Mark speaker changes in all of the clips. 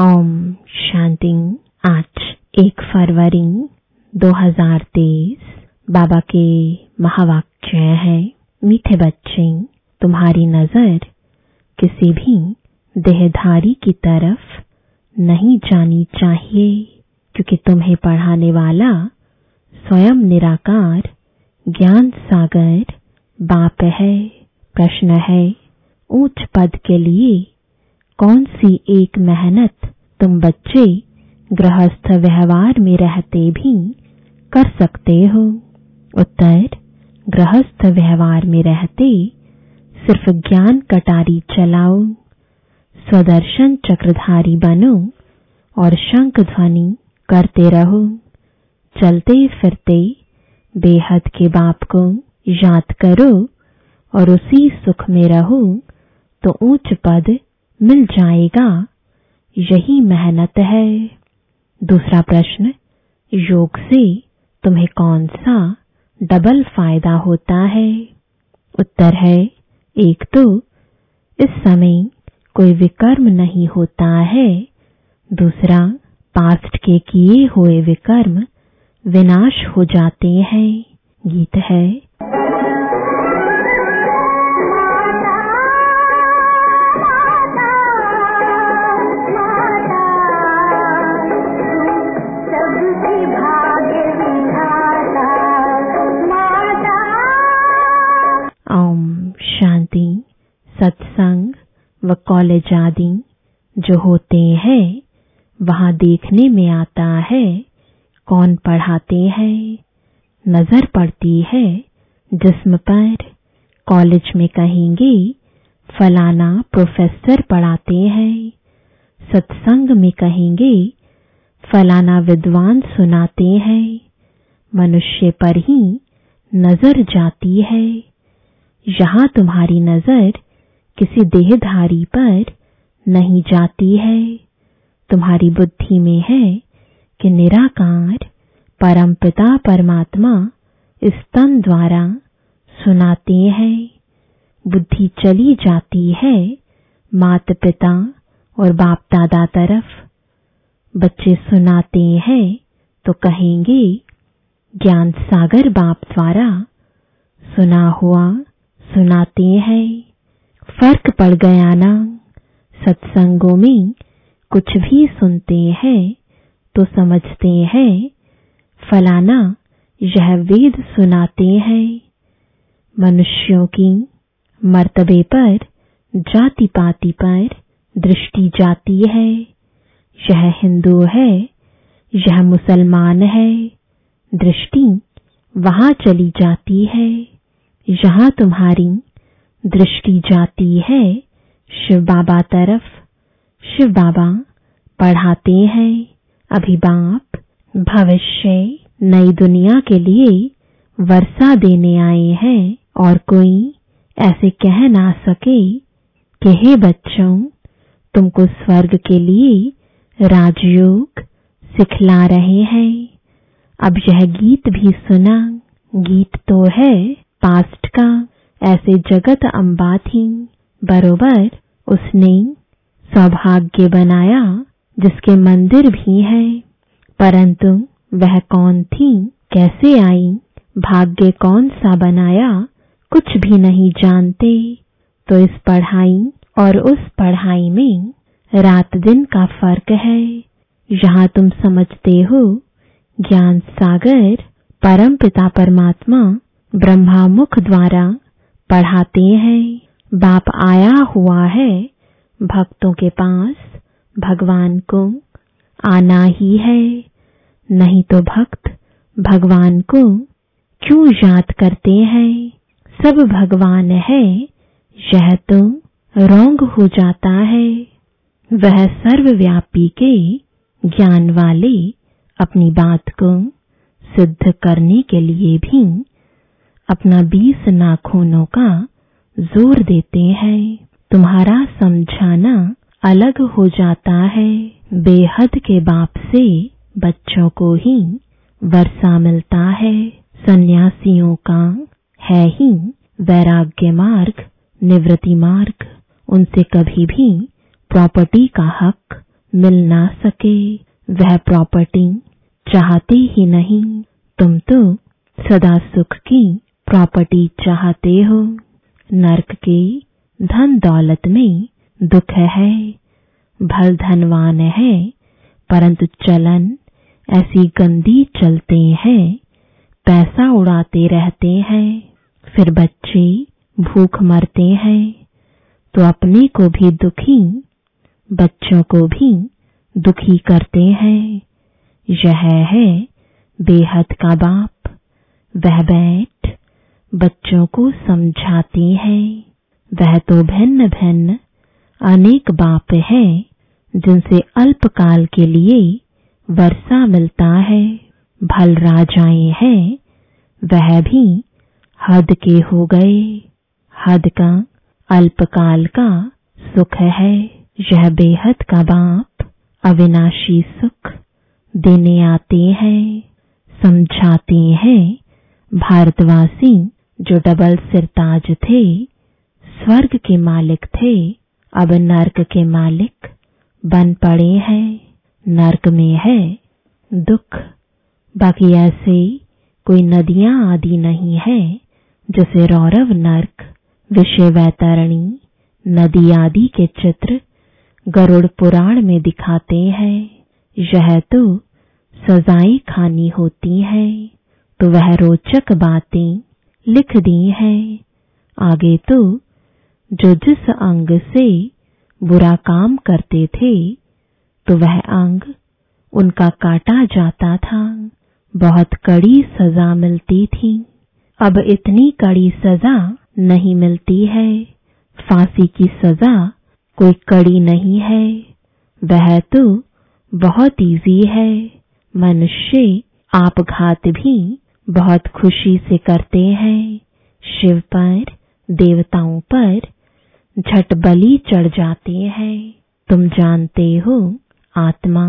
Speaker 1: ओम शांति आज एक फरवरी 2023 बाबा के महावाक्य है, मीठे बच्चे, तुम्हारी नज़र किसी भी देहधारी की तरफ़ नहीं जानी चाहिए, क्योंकि तुम्हें पढ़ाने वाला स्वयं निराकार ज्ञान सागर बाप है, प्रश्न है। ऊंच पद के लिए कौन सी एक मेहनत तुम बच्चे गृहस्थ व्यवहार में रहते भी कर सकते हो? उत्तर, गृहस्थ व्यवहार में रहते सिर्फ़ ज्ञान कटारी चलाओ, स्वदर्शन चक्रधारी बनो और शंख ध्वनि करते रहो। चलते फिरते बेहद के बाप को याद करो और उसी सुख में रहो तो ऊंच पद मिल जाएगा। यही मेहनत है। दूसरा प्रश्न, योग से तुम्हें कौन सा डबल फ़ायदा होता है? उत्तर है, एक तो इस समय कोई विकर्म नहीं होता है। दूसरा पास्ट के किए हुए विकर्म विनाश हो जाते हैं। गीत है सत्संग व कॉलेज आदि जो होते हैं, वहाँ देखने में आता है कौन पढ़ाते हैं, नज़र पड़ती है जिस्म पर कॉलेज में कहेंगे, फलाना प्रोफेसर पढ़ाते हैं। सत्संग में कहेंगे, फलाना विद्वान सुनाते हैं। मनुष्य पर ही नज़र जाती है। यहाँ तुम्हारी नज़र किसी देहधारी पर नहीं जाती है। तुम्हारी बुद्धि में है कि निराकार परम पिता परमात्मा इस तन द्वारा सुनाते हैं। बुद्धि चली जाती है मात पिता और बाप दादा तरफ़। बच्चे सुनाते हैं तो कहेंगे, ज्ञान सागर बाप द्वारा सुना हुआ सुनाते हैं। फ़र्क पड़ गया ना। सत्संगों में कुछ भी सुनते हैं तो समझते हैं, फलाना यह वेद सुनाते हैं। मनुष्यों की मर्तबे पर जाति पाति पर दृष्टि जाती है। यह हिंदू है, यह मुसलमान है, दृष्टि वहाँ चली जाती है। यहाँ तुम्हारी दृष्टि जाती है, शिव बाबा तरफ़। शिव बाबा पढ़ाते हैं अभी बाप भविष्य नई दुनिया के लिए वर्षा देने आए हैं और कोई ऐसे कह ना सके कि, हे बच्चों, तुमको स्वर्ग के लिए राजयोग सिखला रहे हैं। अब यह गीत भी सुना, गीत तो है पास्ट का। ऐसे जगत अम्बा थी। बरोबर उसने सौभाग्य बनाया, जिसके मंदिर भी है। परंतु वह कौन थी? कैसे आई? भाग्य कौन सा बनाया? कुछ भी नहीं जानते। तो इस पढ़ाई और उस पढ़ाई में रात दिन का फ़र्क है। यहाँ तुम समझते हो, ज्ञान सागर परम पिता परमात्मा ब्रह्मा मुख द्वारा पढ़ाते हैं। बाप आया हुआ है भक्तों के पास। भगवान को आना ही है। नहीं तो भक्त भगवान को क्यों याद करते हैं? सब भगवान है। यह तो रोंग हो जाता है। वह सर्वव्यापी के ज्ञान वाले अपनी बात को सिद्ध करने के लिए भी अपना बीस नाखूनों का ज़ोर देते हैं। तुम्हारा समझाना अलग हो जाता है। बेहद के बाप से बच्चों को ही वर्षा मिलता है। सन्यासियों का है ही वैराग्य मार्ग, निवृत्ति मार्ग। उनसे कभी भी प्रॉपर्टी का हक मिल ना सके। वह प्रॉपर्टी चाहते ही नहीं। तुम तो सदा सुख की प्रॉपर्टी चाहते हो? नरक के धन दौलत में दुख है। भल धनवान है, परंतु चलन ऐसी गंदी चलते हैं। पैसा उड़ाते रहते हैं, फिर बच्चे भूख मरते हैं। तो अपने को भी दुखी, बच्चों को भी दुखी करते हैं। यह है बेहद का बाप, वह बैठ बच्चों को समझाती हैं। वह तो भिन्न भिन्न अनेक बाप है, जिनसे अल्पकाल के लिए वर्षा मिलता है। भल राजाएँ हैं, वह भी हद के हो गए। हद का, अल्पकाल का सुख है। यह बेहद का बाप अविनाशी सुख देने आते हैं। समझाते हैं भारतवासी जो डबल सिरताज थे, स्वर्ग के मालिक थे। अब नर्क के मालिक बन पड़े हैं। नर्क में है दुख। बाकी ऐसे कोई नदियाँ आदि नहीं है, जैसे रौरव नर्क, विषय वैतरणी, नदी आदि के चित्र गरुड़ पुराण में दिखाते हैं। यह तो सजाएँ खानी होती है तो वह रोचक बातें लिख दी हैं। आगे तो जो जिस अंग से बुरा काम करते थे तो वह अंग उनका काटा जाता था। बहुत कड़ी सजा मिलती थी। अब इतनी कड़ी सजा नहीं मिलती है। फांसी की सजा कोई कड़ी नहीं है। वह तो बहुत इजी है। मनुष्य आपघात भी बहुत खुशी से करते हैं। शिव पर, देवताओं पर झट बलि चढ़ जाते हैं। तुम जानते हो, आत्मा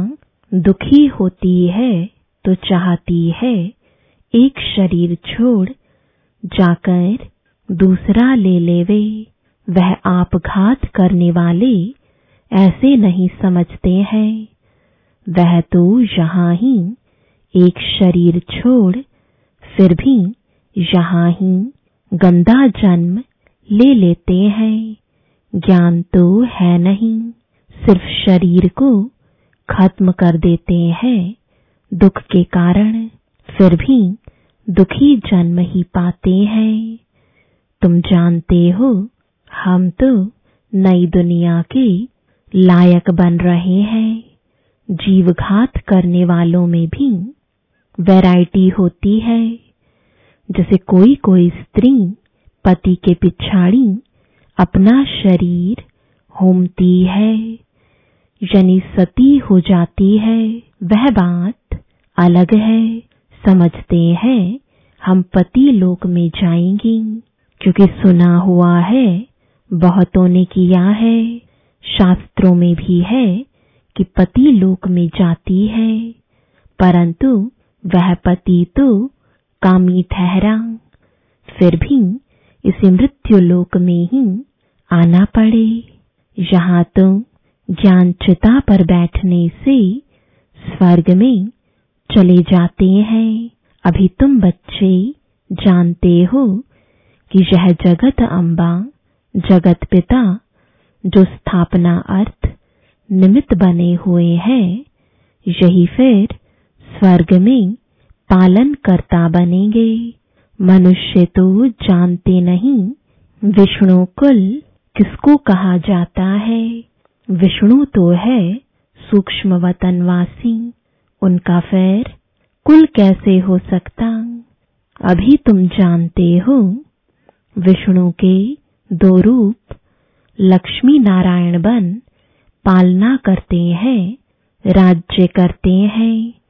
Speaker 1: दुखी होती है तो चाहती है, एक शरीर छोड़ जाकर दूसरा ले लेवे। वह आपघात करने वाले ऐसे नहीं समझते हैं। वह तो यहाँ ही एक शरीर छोड़ फिर भी यहाँ ही गंदा जन्म ले लेते हैं। ज्ञान तो है नहीं, सिर्फ़ शरीर को खत्म कर देते हैं। दुख के कारण फिर भी दुखी जन्म ही पाते हैं। तुम जानते हो, हम तो नई दुनिया के लायक बन रहे हैं। जीवघात करने वालों में भी वैरायटी होती है। जैसे कोई कोई स्त्री पति के पिछाड़ी अपना शरीर होमती है, यानी सती हो जाती है, वह बात अलग है। समझते हैं, हम पति लोक में जाएँगी, क्योंकि सुना हुआ है, बहुतों ने किया है। शास्त्रों में भी है कि पति लोक में जाती है, परंतु वह पति तो कामी ठहरा, फिर भी इसे मृत्यु लोक में ही आना पड़े। यहाँ तो ज्ञान चिता पर बैठने से स्वर्ग में चले जाते हैं, अभी तुम बच्चे जानते हो कि यह जगत अम्बा जगत पिता, जो स्थापना अर्थ निमित्त बने हुए हैं, यही फिर स्वर्ग में पालन करता बनेंगे। मनुष्य तो जानते नहीं विष्णु कुल किसको कहा जाता है। विष्णु तो है सूक्ष्म वतनवासी। उनका फिर कुल कैसे हो सकता? अभी तुम जानते हो, विष्णु के दो रूप, लक्ष्मी नारायण बन पालना करते हैं, राज्य करते हैं।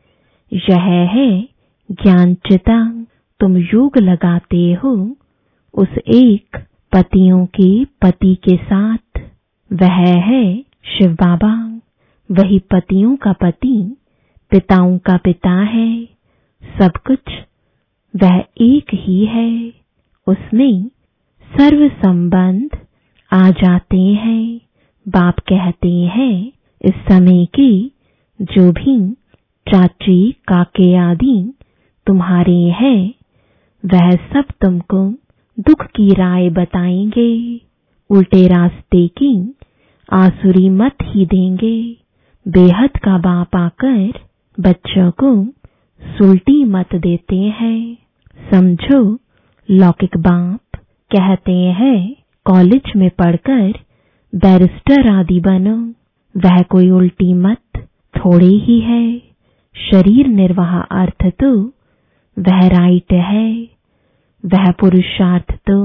Speaker 1: यह है, ज्ञान चिता तुम योग लगाते हो, उस एक पतियों के पति के साथ। वह है शिव बाबा। वही पतियों का पति, पिताओं का पिता है। सब कुछ वह एक ही है। उसमें सर्व संबंध आ जाते हैं। बाप कहते हैं, इस समय के जो भी चाची, काके आदि तुम्हारे हैं, वह सब तुमको दुख की राय बताएँगे। उल्टे रास्ते की आसुरी मत ही देंगे। बेहद का बाप आकर बच्चों को सुल्टी मत देते हैं। समझो, लौकिक बाप कहते हैं, कॉलेज में पढ़कर बैरिस्टर आदि बनो। वह कोई उल्टी मत थोड़ी ही है। शरीर निर्वाह अर्थ तो वह राइट है, वह पुरुषार्थ तो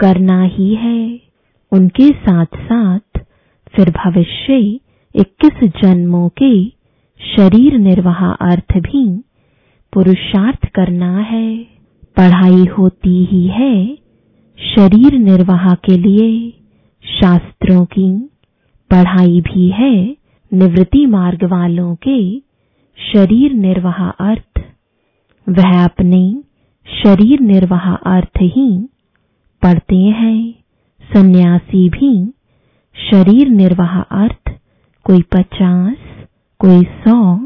Speaker 1: करना ही है। उनके साथ साथ फिर भविष्य इक्कीस जन्मों के शरीर निर्वाह अर्थ भी पुरुषार्थ करना है। पढ़ाई होती ही है शरीर निर्वाह के लिए। शास्त्रों की पढ़ाई भी है, निवृत्ति मार्ग वालों के शरीर निर्वाह अर्थ, वह अपने शरीर निर्वाह अर्थ ही पढ़ते हैं। सन्यासी भी शरीर निर्वाह अर्थ, कोई पचास, कोई सौ,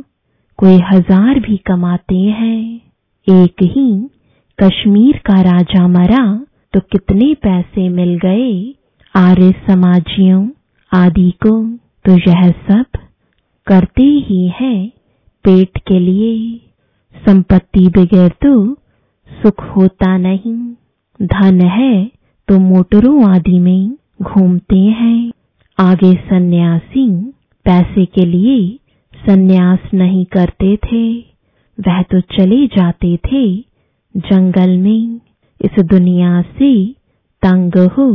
Speaker 1: कोई हज़ार भी कमाते हैं। एक ही कश्मीर का राजा मरा तो कितने पैसे मिल गए? आर्य समाजियों, आदि को तो यह सब करते ही है। पेट के लिए संपत्ति बगैर तो सुख होता नहीं। धन है तो मोटरों आदि में घूमते हैं। आगे सन्यासी पैसे के लिए सन्यास नहीं करते थे। वह तो चले जाते थे जंगल में। इस दुनिया से तंग हो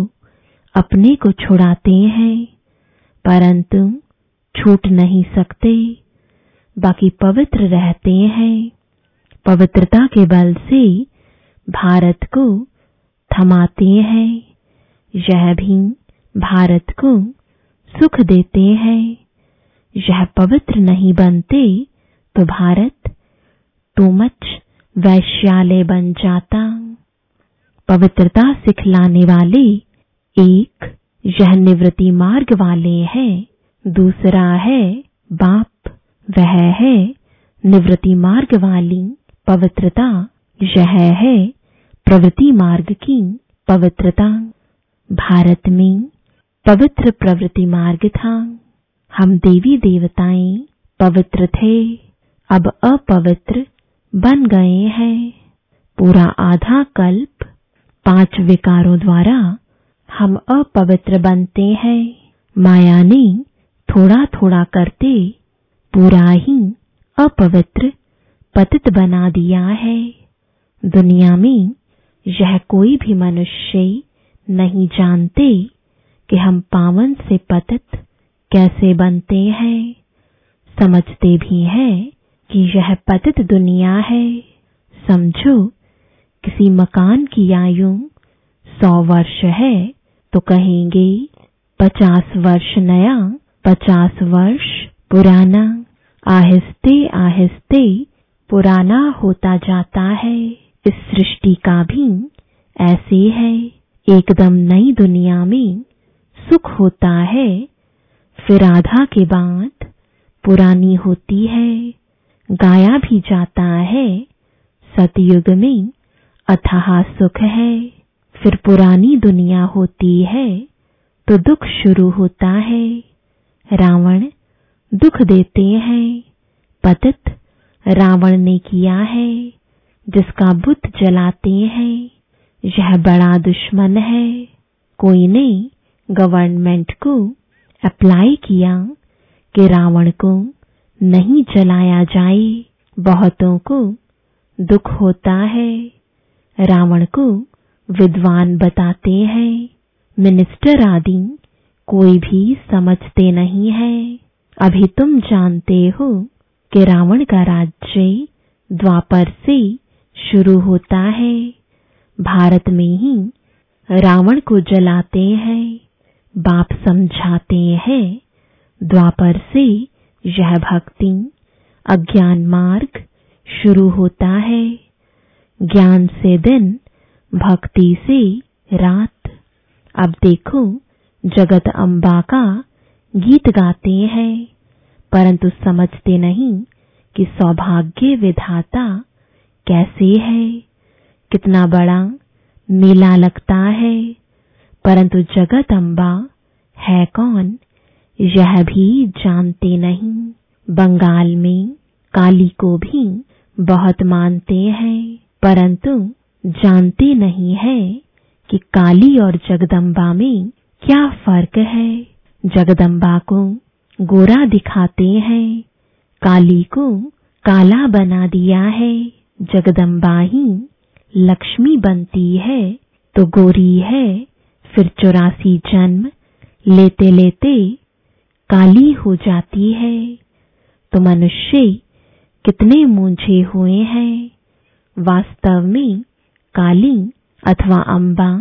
Speaker 1: अपने को छुड़ाते हैं, परंतु छूट नहीं सकते। बाकी पवित्र रहते हैं। पवित्रता के बल से भारत को थमाते हैं। यह भी भारत को सुख देते हैं। यह पवित्र नहीं बनते तो भारत टू मच वैश्यालय बन जाता। पवित्रता सिखलाने वाले एक यह निवृत्ति मार्ग वाले हैं। दूसरा है बाप वह है निवृत्ति मार्ग वाली पवित्रता। यह है प्रवृत्ति मार्ग की पवित्रता। भारत में पवित्र प्रवृत्ति मार्ग था। हम देवी देवताएँ पवित्र थे। अब अपवित्र बन गए हैं। पूरा आधा कल्प पाँच विकारों द्वारा हम अपवित्र बनते हैं। माया ने थोड़ा थोड़ा करते पूरा ही अपवित्र पतित बना दिया है। दुनिया में यह कोई भी मनुष्य नहीं जानते कि हम पावन से पतित कैसे बनते हैं। समझते भी हैं कि यह पतित दुनिया है। समझो, किसी मकान की आयु सौ वर्ष है तो कहेंगे, पचास वर्ष नया, पचास वर्ष पुराना। आहिस्ते आहिस्ते पुराना होता जाता है। इस सृष्टि का भी ऐसे है। एकदम नई दुनिया में सुख होता है। फिर आधा के बाद पुरानी होती है। गाया भी जाता है। सतयुग में अथाह सुख है। फिर पुरानी दुनिया होती है। तो दुख शुरू होता है। रावण दुख देते हैं। पतित रावण ने किया है, जिसका बुत जलाते हैं। यह बड़ा दुश्मन है। कोई ने गवर्नमेंट को अप्लाई किया कि रावण को नहीं जलाया जाए। बहुतों को दुख होता है। रावण को विद्वान बताते हैं। मिनिस्टर आदि कोई भी समझते नहीं है। अभी तुम जानते हो कि रावण का राज्य द्वापर से शुरू होता है। भारत में ही रावण को जलाते हैं, बाप समझाते हैं, द्वापर से यह भक्ति, अज्ञान मार्ग शुरू होता है। ज्ञान से दिन, भक्ति से रात। अब देखो, जगत अम्बा का गीत गाते हैं, परंतु समझते नहीं कि सौभाग्य विधाता कैसे है। कितना बड़ा मेला लगता है, परंतु जगत अम्बा है कौन, यह भी जानते नहीं। बंगाल में काली को भी बहुत मानते हैं, परंतु जानते नहीं है कि काली और जगदम्बा में क्या फ़र्क है। जगदम्बा को गोरा दिखाते हैं काली को काला बना दिया है, जगदम्बा ही लक्ष्मी बनती है तो गोरी है, फिर चौरासी जन्म लेते लेते काली हो जाती है। तो मनुष्य कितने मूंझे हुए हैं, वास्तव में काली अथवा अंबा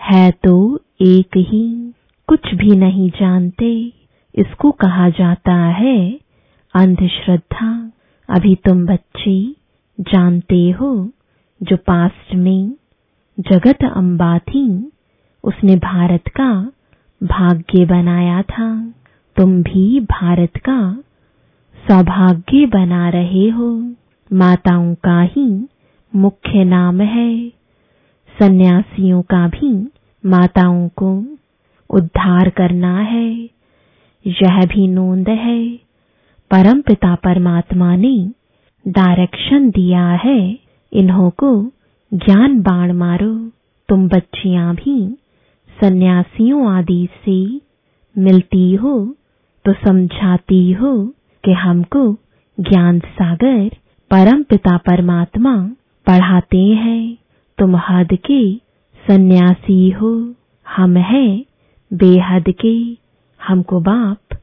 Speaker 1: है तो एक ही। कुछ भी नहीं जानते, इसको कहा जाता है अंधश्रद्धा। अभी तुम बच्चे, जानते हो, जो पास्ट में जगत अम्बा थी, उसने भारत का भाग्य बनाया था। तुम भी भारत का सौभाग्य बना रहे हो। माताओं का ही मुख्य नाम है। सन्यासियों का भी माताओं को उद्धार करना है। यह भी नोंद है। परम पिता परमात्मा ने डायरेक्शन दिया है। इन्हों को ज्ञान बाण मारो। तुम बच्चियाँ भी सन्यासियों आदि से मिलती हो तो समझाती हो कि हमको ज्ञान सागर परम पिता परमात्मा पढ़ाते हैं। तुम हद के सन्यासी हो। हम हैं बेहद के हमको बाप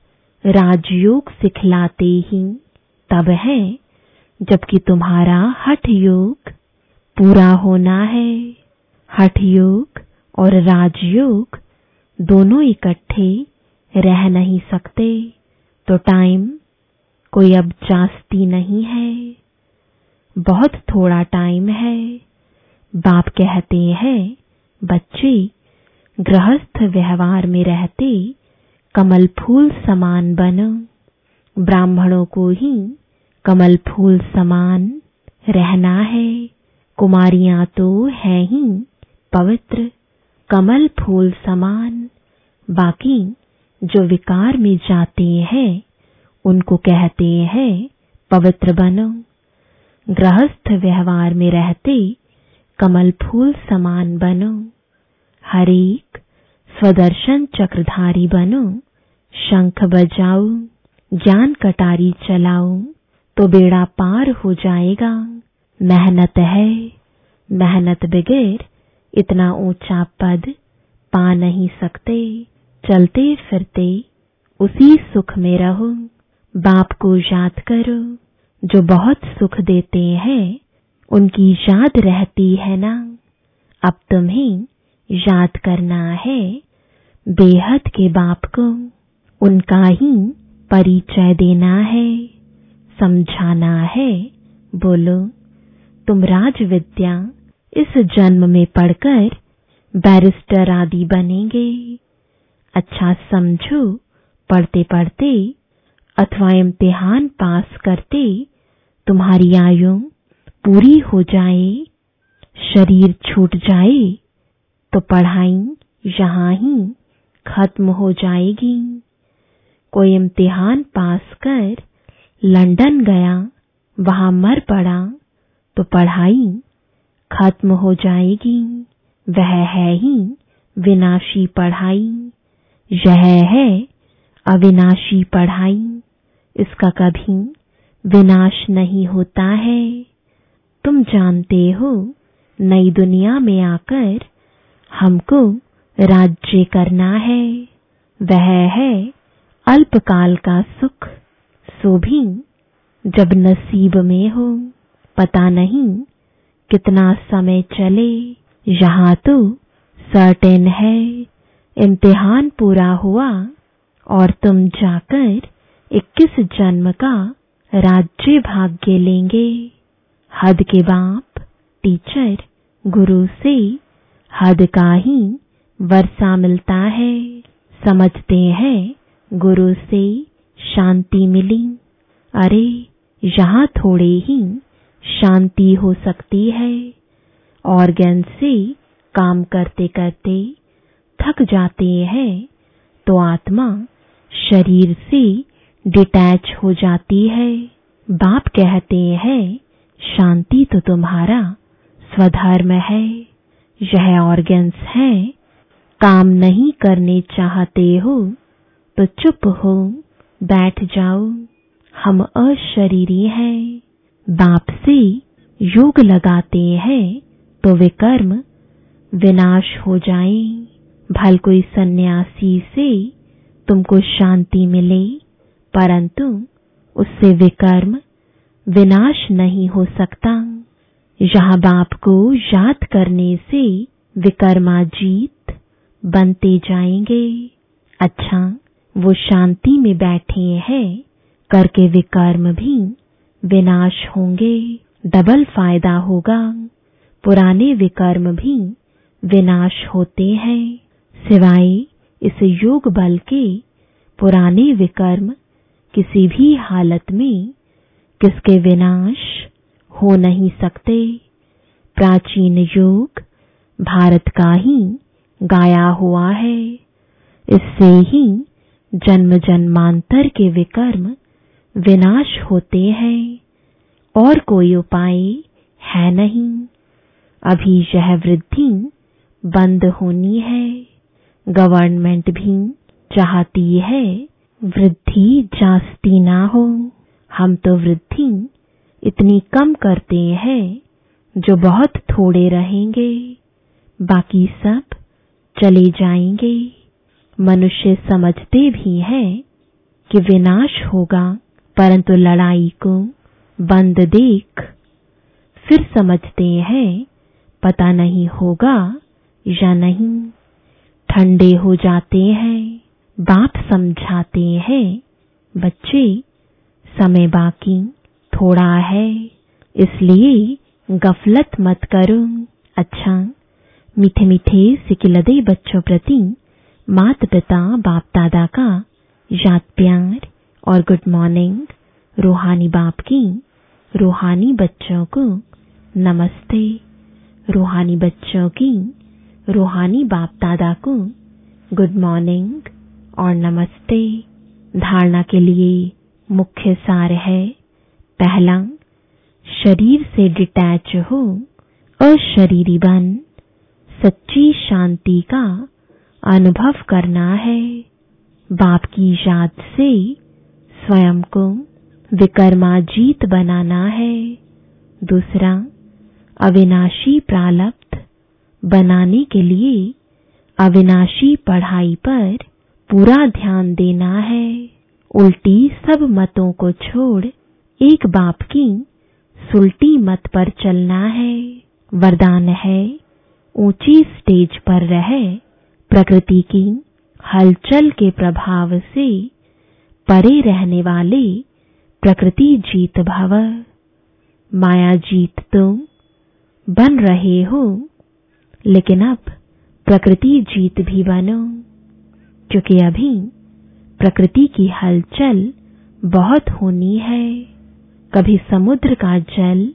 Speaker 1: राजयोग सिखलाते ही तब है, जबकि तुम्हारा हठ योग पूरा होना है। हठ योग और राजयोग दोनों इकट्ठे रह नहीं सकते तो टाइम कोई अब जास्ती नहीं है। बहुत थोड़ा टाइम है, बाप कहते हैं, बच्चे गृहस्थ व्यवहार में रहते कमल फूल समान बनो। ब्राह्मणों को ही कमल फूल समान रहना है। कुमारियाँ तो है ही पवित्र, कमल फूल समान। बाकी जो विकार में जाते हैं, उनको कहते हैं पवित्र बनो। गृहस्थ व्यवहार में रहते कमल फूल समान बनो। हरेक स्वदर्शन चक्रधारी बनो, शंख बजाओ ज्ञान कटारी चलाओ तो बेड़ा पार हो जाएगा। मेहनत है, मेहनत बगैर इतना ऊँचा पद पा नहीं सकते। चलते फिरते उसी सुख में रहो। बाप को याद करो, जो बहुत सुख देते हैं, उनकी याद रहती है ना। अब तुम्हें याद करना है, बेहद के बाप को उनका ही परिचय देना है, समझाना है, बोलो, तुम राज विद्या इस जन्म में पढ़कर बैरिस्टर आदि बनेंगे। अच्छा समझो पढ़ते पढ़ते अथवा इम्तिहान पास करते, तुम्हारी आयु पूरी हो जाए, शरीर छूट जाए तो पढ़ाई यहाँ ही खत्म हो जाएगी। कोई इम्तिहान पास कर लंदन गया, वहाँ मर पड़ा तो पढ़ाई खत्म हो जाएगी। वह है ही विनाशी पढ़ाई, यह है अविनाशी पढ़ाई। इसका कभी विनाश नहीं होता है। तुम जानते हो, नई दुनिया में आकर हमको राज्य करना है। वह है अल्पकाल का सुख। सो भी जब नसीब में हो, पता नहीं कितना समय चले। यहाँ तो सर्टेन है, इम्तिहान पूरा हुआ और तुम जाकर इक्कीस जन्म का राज्य भाग्य लेंगे। हद के बाप टीचर गुरु से हद का ही वर्षा मिलता है। समझते हैं गुरु से शांति मिली। अरे, यहाँ थोड़े ही शांति हो सकती है। ऑर्गन से काम करते करते थक जाते हैं तो आत्मा शरीर से डिटैच हो जाती है। बाप कहते हैं, शांति तो तुम्हारा स्वधर्म है। यह ऑर्गन्स है। काम नहीं करने चाहते हो तो चुप हो, बैठ जाओ। हम अशरीरी हैं। बाप से योग लगाते हैं तो वे कर्म विनाश हो जाए। भल कोई सन्यासी से तुमको शांति मिले, परंतु उससे विकर्म विनाश नहीं हो सकता। यहाँ बाप को याद करने से विकर्माजीत बनते जाएँगे। अच्छा वो शांति में बैठे हैं, करके विकर्म भी विनाश होंगे। डबल फ़ायदा होगा, पुराने विकर्म भी विनाश होते हैं। सिवाय इस योग बल के, पुराने विकर्म किसी भी हालत में किसके विनाश हो नहीं सकते। प्राचीन योग भारत का ही गाया हुआ है। इससे ही जन्म जन्मांतर के विकर्म विनाश होते हैं। और कोई उपाय है नहीं। अभी यह वृद्धि बंद होनी है। गवर्नमेंट भी चाहती है, वृद्धि जास्ती ना हो। हम तो वृद्धि इतनी कम करते हैं जो बहुत थोड़े रहेंगे। बाकी सब चले जाएँगे। मनुष्य समझते भी हैं कि विनाश होगा, परंतु लड़ाई को बंद देख फिर समझते हैं, पता नहीं होगा या नहीं। ठंडे हो जाते हैं बाप समझाते हैं, बच्चे, समय बाकी। थोड़ा है, इसलिए गफलत मत करो। अच्छा मीठे मीठे सिकिलदे बच्चों प्रति मात पिता बाप दादा का याद प्यार और गुड मॉर्निंग रूहानी बाप की रूहानी बच्चों को नमस्ते। रूहानी बच्चों की रूहानी बाप दादा को गुड मॉर्निंग और नमस्ते। धारणा के लिए मुख्य सार है पहला, शरीर से डिटैच हो, अशरीरी बन। सच्ची शांति का अनुभव करना है। बाप की याद से स्वयं को विकर्माजीत बनाना है। दूसरा, अविनाशी प्रालब्ध बनाने के लिए अविनाशी पढ़ाई पर पूरा ध्यान देना है। उल्टी सब मतों को छोड़ एक बाप की, सुल्टी मत पर चलना है, वरदान है, ऊँची स्टेज पर रहे, प्रकृति की हलचल के प्रभाव से, परे रहने वाले, प्रकृति जीत भव। माया जीत तुम, बन रहे हो, लेकिन अब प्रकृति जीत भी बनो। क्योंकि अभी प्रकृति की हलचल बहुत होनी है। कभी समुद्र का जल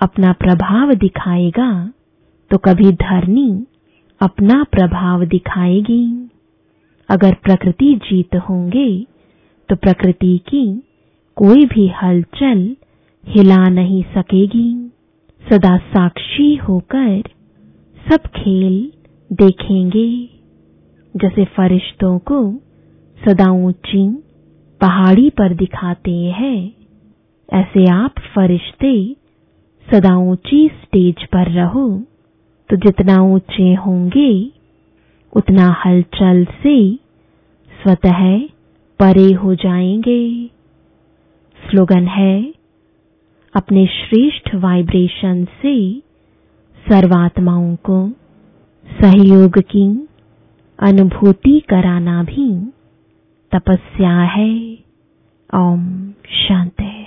Speaker 1: अपना प्रभाव दिखाएगा तो कभी धरनी अपना प्रभाव दिखाएगी। अगर प्रकृति जीत होंगे तो प्रकृति की कोई भी हलचल हिला नहीं सकेगी। सदा साक्षी होकर सब खेल देखेंगे। जैसे फरिश्तों को सदा ऊँची पहाड़ी पर दिखाते हैं ऐसे आप फरिश्ते, सदा ऊँची स्टेज पर रहो तो जितना ऊँचे होंगे, उतना हलचल से स्वतः परे हो जाएँगे। स्लोगन है, अपने श्रेष्ठ वाइब्रेशन से सर्वात्माओं को सहयोग की, अनुभूति कराना भी तपस्या है। ओम शांति।